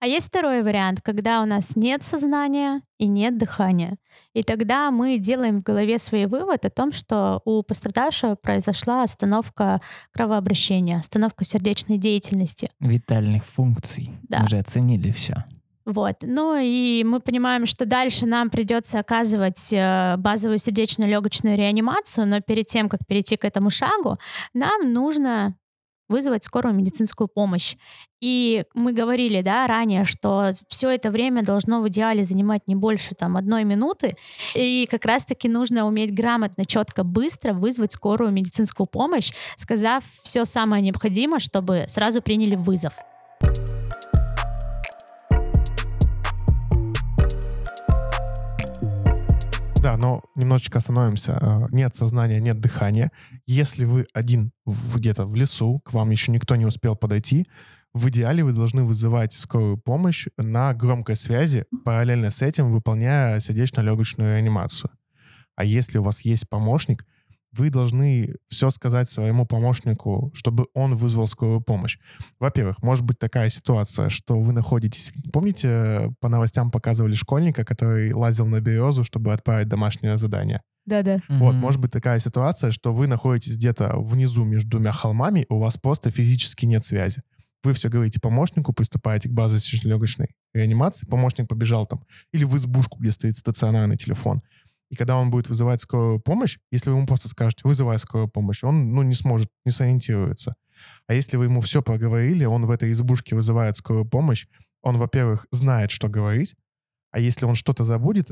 А есть второй вариант, когда у нас нет сознания и нет дыхания. И тогда мы делаем в голове свой вывод о том, что у пострадавшего произошла остановка кровообращения, остановка сердечной деятельности. Витальных функций. Да. Уже оценили все. Вот. Ну и мы понимаем, что дальше нам придется оказывать э, базовую сердечно-легочную реанимацию, но перед тем, как перейти к этому шагу, нам нужно вызвать скорую медицинскую помощь. И мы говорили, да, ранее, что все это время должно в идеале занимать не больше там одной минуты. И как раз-таки нужно уметь грамотно, четко, быстро вызвать скорую медицинскую помощь, сказав все самое необходимое, чтобы сразу приняли вызов. Но немножечко остановимся. Э, Нет сознания, нет дыхания. Если вы один где-то в лесу, к вам еще никто не успел подойти, в идеале вы должны вызывать скорую помощь на громкой связи, параллельно с этим выполняя сердечно-легочную реанимацию. А если у вас есть помощник, вы должны все сказать своему помощнику, чтобы он вызвал скорую помощь. Во-первых, может быть такая ситуация, что вы находитесь... Помните, по новостям показывали школьника, который лазил на березу, чтобы отправить домашнее задание? Да-да. Вот, может быть такая ситуация, что вы находитесь где-то внизу между двумя холмами, у вас просто физически нет связи. Вы все говорите помощнику, приступаете к базовой сердечно-легочной реанимации, помощник побежал там, или в избушку, где стоит стационарный телефон. И когда он будет вызывать скорую помощь, если вы ему просто скажете «вызывай скорую помощь», он ну, не сможет, не сориентируется. А если вы ему все проговорили, он в этой избушке вызывает скорую помощь, он, во-первых, знает, что говорить, а если он что-то забудет,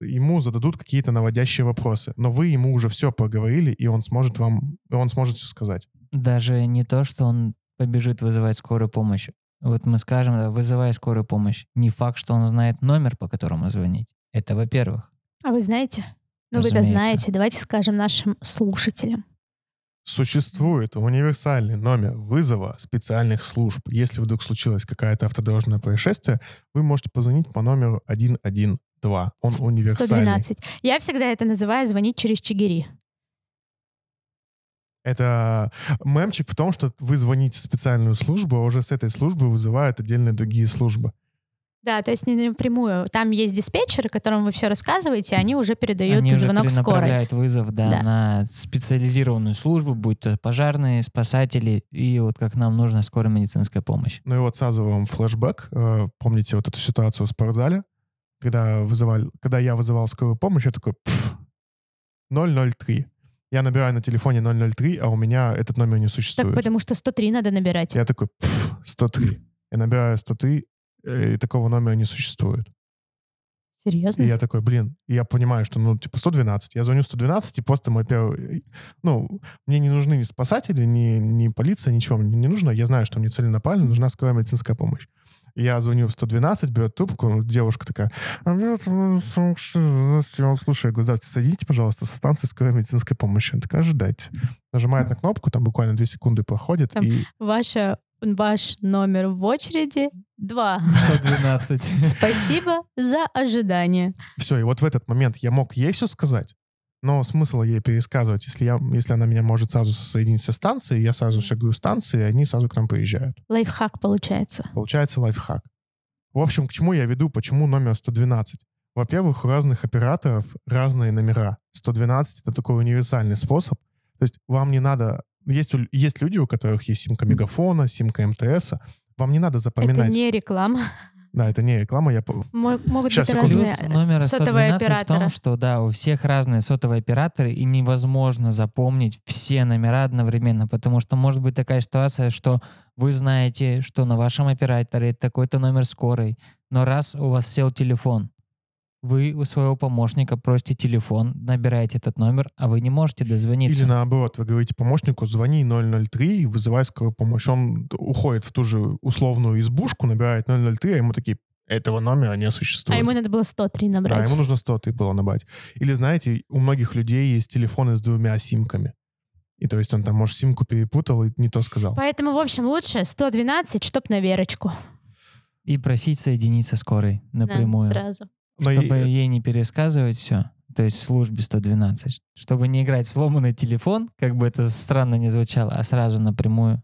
ему зададут какие-то наводящие вопросы. Но вы ему уже все проговорили, и он сможет вам, он сможет все сказать. Даже не то, что он побежит вызывать скорую помощь. Вот мы скажем, да, вызывай скорую помощь. Не факт, что он знает номер, по которому звонить. Это во-первых. А вы знаете? Ну, вы-то Разумеется. знаете. Давайте скажем нашим слушателям. Существует универсальный номер вызова специальных служб. Если вдруг случилось какое-то автодорожное происшествие, вы можете позвонить по номеру 112. Он универсальный. 112. Я всегда это называю звонить через чигири. Это мемчик в том, что вы звоните в специальную службу, а уже с этой службы вызывают отдельные другие службы. Да, то есть не напрямую. Там есть диспетчеры, которым вы все рассказываете, они уже передают Они уже звонок скорой. перенаправляют вызов да, Да. на специализированную службу, будь то пожарные, спасатели, и вот как нам нужна скорая медицинская помощь. Ну и вот сразу вам флешбэк. Э, Помните вот эту ситуацию в спортзале, когда, вызывали, когда я вызывал скорую помощь, я такой «Пф, 003. Я набираю на телефоне 003, а у меня этот номер не Так, существует. потому что 103 надо набирать. Я такой «Пф, 103. Я набираю 103, э, и такого номера не существует. Серьезно? И я такой, блин, и я понимаю, что, ну, типа, 112. Я звоню 112, и просто мой первый... Ну, мне не нужны ни спасатели, ни, ни полиция, ничего мне не нужно. Я знаю, что мне целенаправленно нужна скорая медицинская помощь. Я звоню в 112, берет трубку, девушка такая, «А, э, здравствуйте, я говорю, здравствуйте, соедините, пожалуйста, со станции скорой медицинской помощи. Она такая, ожидайте. Нажимает на кнопку, там буквально 2 секунды проходит, Там и Ваша, ваш номер в очереди 2. 112. Спасибо за ожидание. Все, и вот в этот момент я мог ей все сказать, но смысл ей пересказывать, если, я, если она меня может сразу соединить со станцией, я сразу все говорю станции, и они сразу к нам приезжают. Лайфхак получается. Получается лайфхак. В общем, к чему я веду, почему номер 112? Во-первых, у разных операторов разные номера. 112 — это такой универсальный способ. То есть вам не надо... Есть, у- есть люди, у которых есть симка Мегафона, симка МТС. Вам не надо Это запоминать. не реклама. Да, это не реклама. Я... Могут Щас, быть секунду. Плюс разные номера сотовые 112 в том, что да, у всех разные сотовые операторы, и невозможно запомнить все номера одновременно, потому что может быть такая ситуация, что вы знаете, что на вашем операторе такой-то номер скорой, но раз у вас сел телефон, вы у своего помощника просите телефон, набираете этот номер, а вы не можете дозвониться. Или наоборот, вы говорите помощнику, звони 003 и вызывай скорую помощь. Он уходит в ту же условную избушку, набирает 003, а ему такие, этого номера не А существует. ему надо было 103 да, набрать. ему нужно 100 ты было набрать. Или, знаете, у многих людей есть телефоны с двумя симками. И то есть он там, может, симку перепутал и не то сказал. Поэтому, в общем, лучше 112, чтоб на Верочку. И просить соединиться скорой Да, напрямую, сразу. Но и- чтобы ей не пересказывать все. То есть в службе 112. Чтобы не играть в сломанный телефон, как бы это странно не звучало, а сразу напрямую.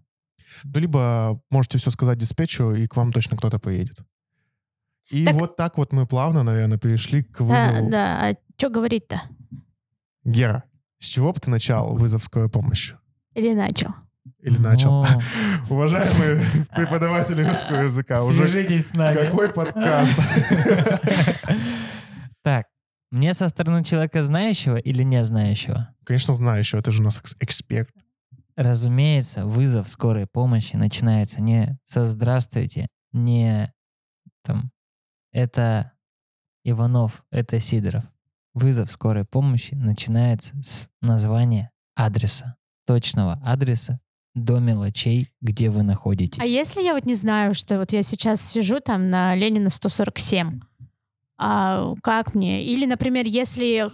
ну, либо можете все сказать диспетчеру, и к вам точно кто-то поедет. И Так- вот так вот мы плавно, наверное, перешли к Да, вызову. да, а что говорить-то? Гера, с чего бы ты начал вызов скорой помощи? Или начал? Или начал? Уважаемые преподаватели русского языка, уже Свяжитесь с нами. какой подкаст? Так, мне со стороны человека знающего или не знающего? Конечно, знаю еще, это же у нас экс- эксперт. Разумеется, вызов скорой помощи начинается не со «здравствуйте», не там «это Иванов, это Сидоров». Вызов скорой помощи начинается с названия адреса, точного адреса до мелочей, где вы находитесь. А если я вот не знаю, что вот я сейчас сижу там на Ленина 147, а как мне? Или, например, если...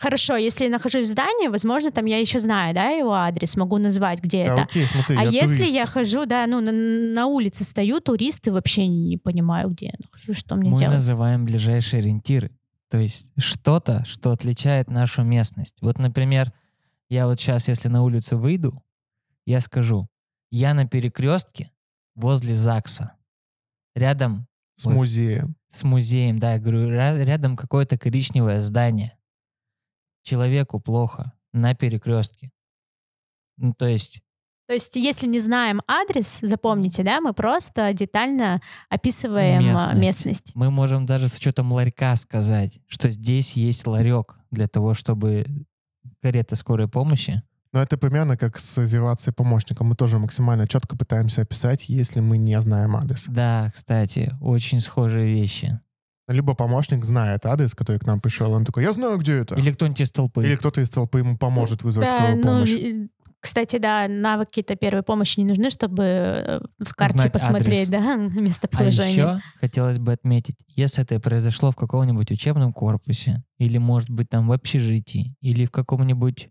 Хорошо, если я нахожусь в здании, возможно, там я еще знаю, да, его адрес, могу назвать, где А, это. окей, смотри, А я если турист. я хожу, да, ну, на, на улице стою, туристы вообще не понимаю, где я нахожусь, что мне Мы делать. называем ближайшие ориентиры. То есть что-то, что отличает нашу местность. Вот, например, я вот сейчас, если на улицу выйду, я скажу, я на перекрестке возле ЗАГСа. Рядом С Вот. музеем. с музеем, да, я говорю, «Ра- рядом какое-то коричневое здание. Человеку плохо на перекрестке. Ну, то есть То есть, если не знаем адрес, запомните, да, мы просто детально описываем а, Местность. местность. мы можем даже с учетом ларька сказать, что здесь есть ларек для того, чтобы карета скорой помощи Но это примерно как с азерацией помощника. Мы тоже максимально четко пытаемся описать, если мы не знаем адрес. Да, кстати, очень схожие вещи. Либо помощник знает адрес, который к нам пришел, он такой, я знаю, где это. Или кто-нибудь из толпы. Или кто-то из толпы ему поможет вызвать Да, скорую ну, помощь. и, кстати, да, навыки-то первой помощи не нужны, чтобы э, с карте Знать посмотреть, адрес. да, А местоположение. еще хотелось бы отметить, если это произошло в каком-нибудь учебном корпусе, или, может быть, там в общежитии, или в каком-нибудь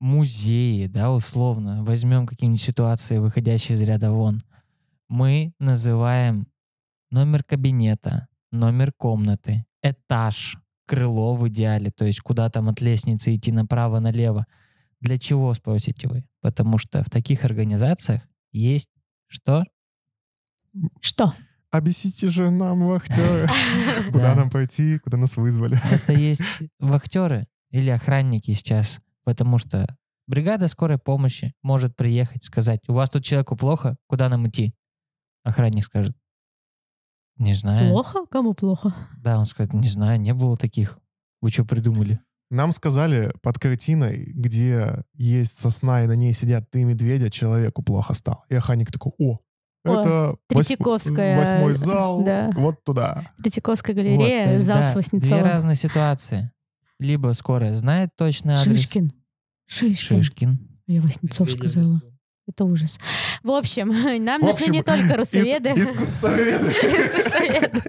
музее, да, условно, возьмем какие-нибудь ситуации, выходящие из ряда вон, мы называем номер кабинета, номер комнаты, этаж, крыло в идеале, то есть куда там от лестницы идти направо-налево. Для чего, спросите вы? Потому что в таких организациях есть что? Что? Объясните же нам, вахтеры, куда Да. нам пойти, куда нас вызвали. Это есть вахтеры или охранники сейчас, потому что бригада скорой помощи может приехать, сказать, у вас тут человеку плохо, куда нам идти? Охранник скажет, не знаю. Плохо? Кому плохо? Да, он скажет, не знаю, не было таких. Вы что придумали? Нам сказали под картиной, где есть сосна, и на ней сидят три медведя, человеку плохо стало. И охранник такой, о, это восьм- Третьяковская, восьмой зал, да. вот туда. Третьяковская Вот, галерея, то есть, зал да, с Две разные ситуации. Либо скорая знает точный адрес. Шишкин. Шишкин. Шишкин. Я Васнецов сказала. Это ужас. В общем, нам В нужны общем, не только русоведы. Искусствоведы. искусствоведы.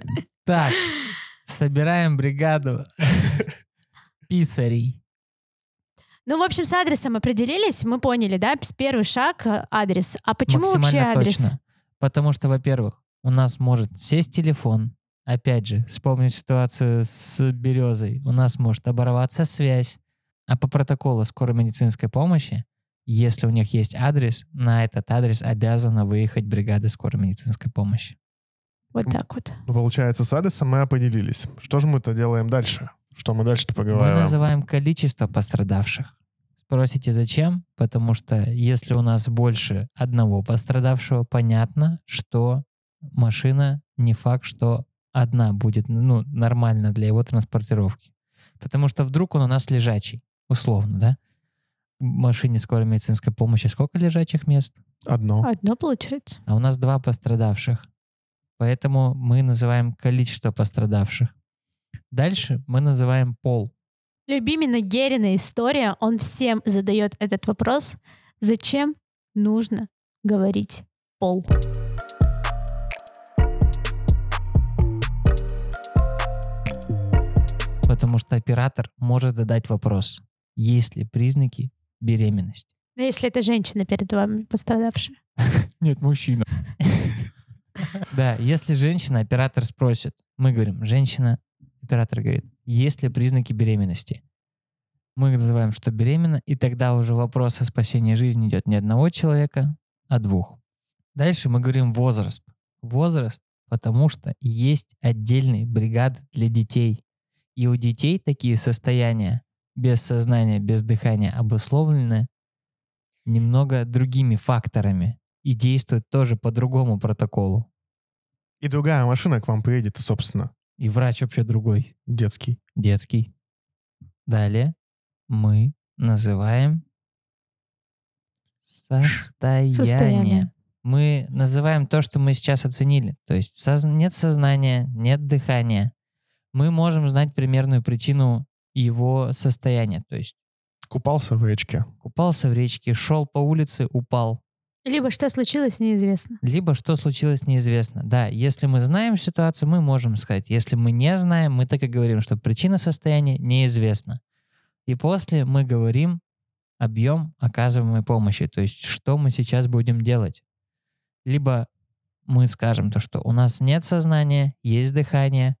Так, собираем бригаду писарей. Ну, в общем, с адресом определились, мы поняли, да? Первый шаг э, — адрес. А почему вообще адрес? точно. Потому что, во-первых, у нас может сесть телефон. Опять же, вспомним ситуацию с березой. У нас может оборваться связь. А по протоколу скорой медицинской помощи, если у них есть адрес, на этот адрес обязана выехать бригада скорой медицинской помощи. Вот так вот. Ну, Получается, с адресом мы определились. Что же мы-то делаем дальше? Что мы дальше-то Мы поговорим? называем количество пострадавших. Спросите, зачем? Потому что если у нас больше одного пострадавшего, понятно, что машина не факт, что одна будет ну, нормально для его транспортировки. Потому что вдруг он у нас лежачий, условно, да? В машине скорой медицинской помощи сколько лежачих мест? Одно. Одно получается. А у нас два пострадавших. Поэтому мы называем количество пострадавших. Дальше мы называем пол. Любимина Герина история, он всем задает этот вопрос. Зачем нужно говорить пол? Потому что оператор может задать вопрос, есть ли признаки беременности. Ну, если это женщина перед вами пострадавшая. Нет, мужчина. Да, если женщина, оператор спросит, мы говорим, женщина, оператор говорит, есть ли признаки беременности? Мы называем, что беременна, и тогда уже вопрос о спасении жизни идет не одного человека, а двух. Дальше мы говорим возраст. Возраст Потому что есть отдельные бригады для детей. И у детей такие состояния без сознания, без дыхания обусловлены немного другими факторами и действуют тоже по другому протоколу. И другая машина к вам приедет, собственно, И врач вообще другой, детский. детский. Далее мы называем состояние. Состояние. Мы называем то, что мы сейчас оценили. То есть соз- нет сознания, нет дыхания. Мы можем знать примерную причину его состояния. То есть Купался в речке. купался в речке, шел по улице, упал. Либо что случилось, неизвестно. Либо что случилось, неизвестно. Да, если мы знаем ситуацию, мы можем сказать. Если мы не знаем, мы так и говорим, что причина состояния неизвестна. И после мы говорим объем оказываемой помощи, то есть что мы сейчас будем делать. Либо мы скажем то, что у нас нет сознания, есть дыхание,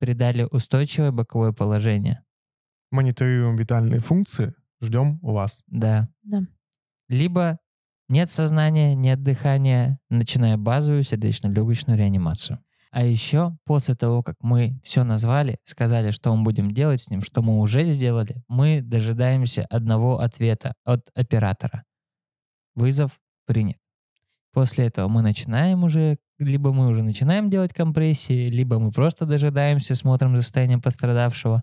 придали устойчивое боковое положение. Мониторируем витальные функции, ждем у вас. Да. Да. Либо нет сознания, нет дыхания, начиная базовую сердечно-легочную реанимацию. А еще после того, как мы все назвали, сказали, что мы будем делать с ним, что мы уже сделали, мы дожидаемся одного ответа от оператора. Вызов принят. После этого мы начинаем уже, либо мы уже начинаем делать компрессии, либо мы просто дожидаемся, смотрим за состоянием пострадавшего.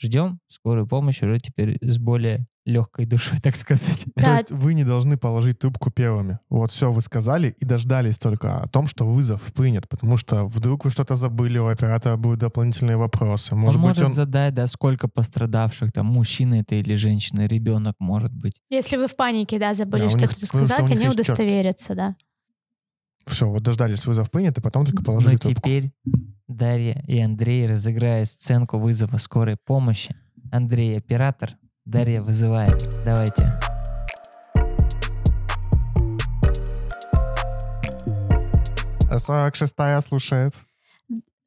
Ждем скорую помощь уже теперь с более легкой душой, так сказать. То Да. есть вы не должны положить трубку первыми. Вот все вы сказали и дождались только о том, что вызов принят, потому что вдруг вы что-то забыли, у оператора будут дополнительные вопросы. Может он быть, может он... задать, да, сколько пострадавших, там, мужчина это или женщина, ребенок может быть. Если вы в панике, да, забыли Да, что-то сказать, они удостоверятся, да. Все, вот дождались, вызов принят, и потом только положили Но трубку. теперь Дарья и Андрей разыграют сценку вызова скорой помощи. Андрей оператор, Дарья вызывает. Давайте. А 46-я слушает.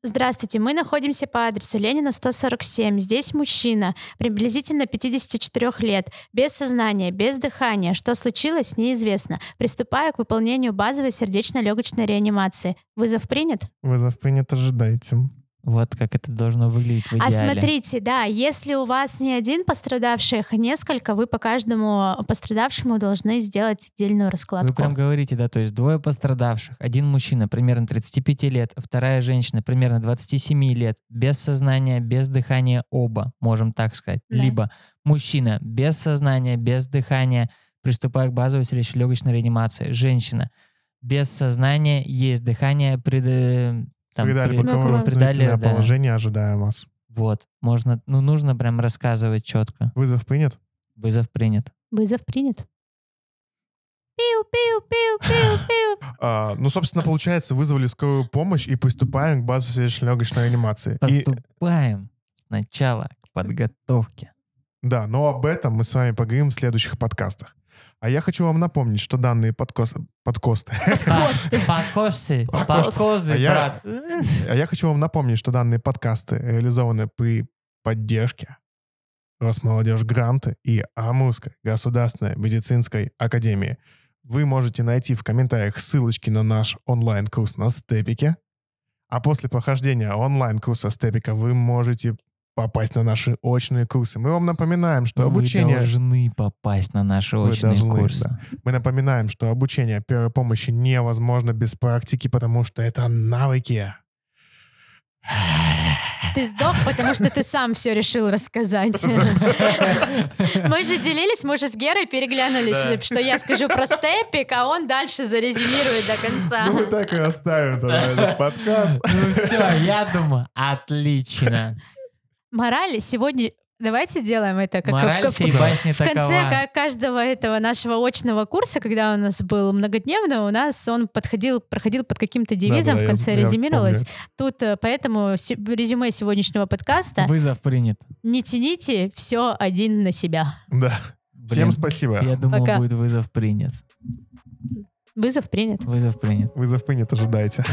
Здравствуйте, мы находимся по адресу Ленина 147. Здесь мужчина, приблизительно 54 лет, без сознания, без дыхания. Что случилось, неизвестно. Приступаю к выполнению базовой сердечно-легочной реанимации. Вызов принят? Вызов принят, ожидайте. Вот как это должно выглядеть в А идеале. смотрите, да, если у вас не один пострадавший, их несколько, вы по каждому пострадавшему должны сделать отдельную раскладку. Вы прям говорите, да, то есть двое пострадавших. Один мужчина примерно 35 лет, вторая женщина примерно 27 лет, без сознания, без дыхания оба, можем так сказать. Да. Либо мужчина без сознания, без дыхания, приступая к базовой сердечно-легочной реанимации. Женщина без сознания, есть дыхание, пред, э, там, Придали при- боковое придали, да. положение, ожидаем вас. Вот, можно, ну нужно прям рассказывать четко. Вызов принят? Вызов принят. Вызов принят. Пиу-пиу-пиу-пиу-пиу. А, ну, собственно, получается, вызвали скорую помощь и приступаем к базовой сердечно-легочной реанимации. И, Поступаем сначала к подготовке. Да, но об этом мы с вами поговорим в следующих подкастах. А я хочу вам напомнить, что данные подкос... подкосты... Покосы, Покос. покосы, А брат. А я хочу вам напомнить, что данные подкасты реализованы при поддержке Росмолодежь Гранты и Амурской государственной медицинской академии. Вы можете найти в комментариях ссылочки на наш онлайн-курс на степике. А после прохождения онлайн-курса степика вы можете попасть на наши очные курсы. Мы вам напоминаем, что обучение... Вы должны попасть на наши Вы очные должны, курсы. да. Мы напоминаем, что обучение первой помощи невозможно без практики, потому что это навыки. Ты сдох, потому что ты сам все решил рассказать. Мы же делились, мы же с Герой переглянулись, что я скажу про степик, а он дальше зарезюмирует до конца. Ну, мы так и оставим тогда этот подкаст. Ну все, я думаю, отлично. Морали сегодня... Давайте сделаем это как Мораль в, сей в- басни в конце такова. ка- каждого этого нашего очного курса, когда у нас был многодневный, у нас он подходил, проходил под каким-то девизом, Да-да, в я- конце я резюмировалось. помню Тут э, поэтому резюме сегодняшнего подкаста Вызов принят. «Не тяните все один на себя». Да. Всем Блин, спасибо. Я думал, Пока. будет вызов принят. Вызов принят. Вызов принят. Вызов принят, ожидайте.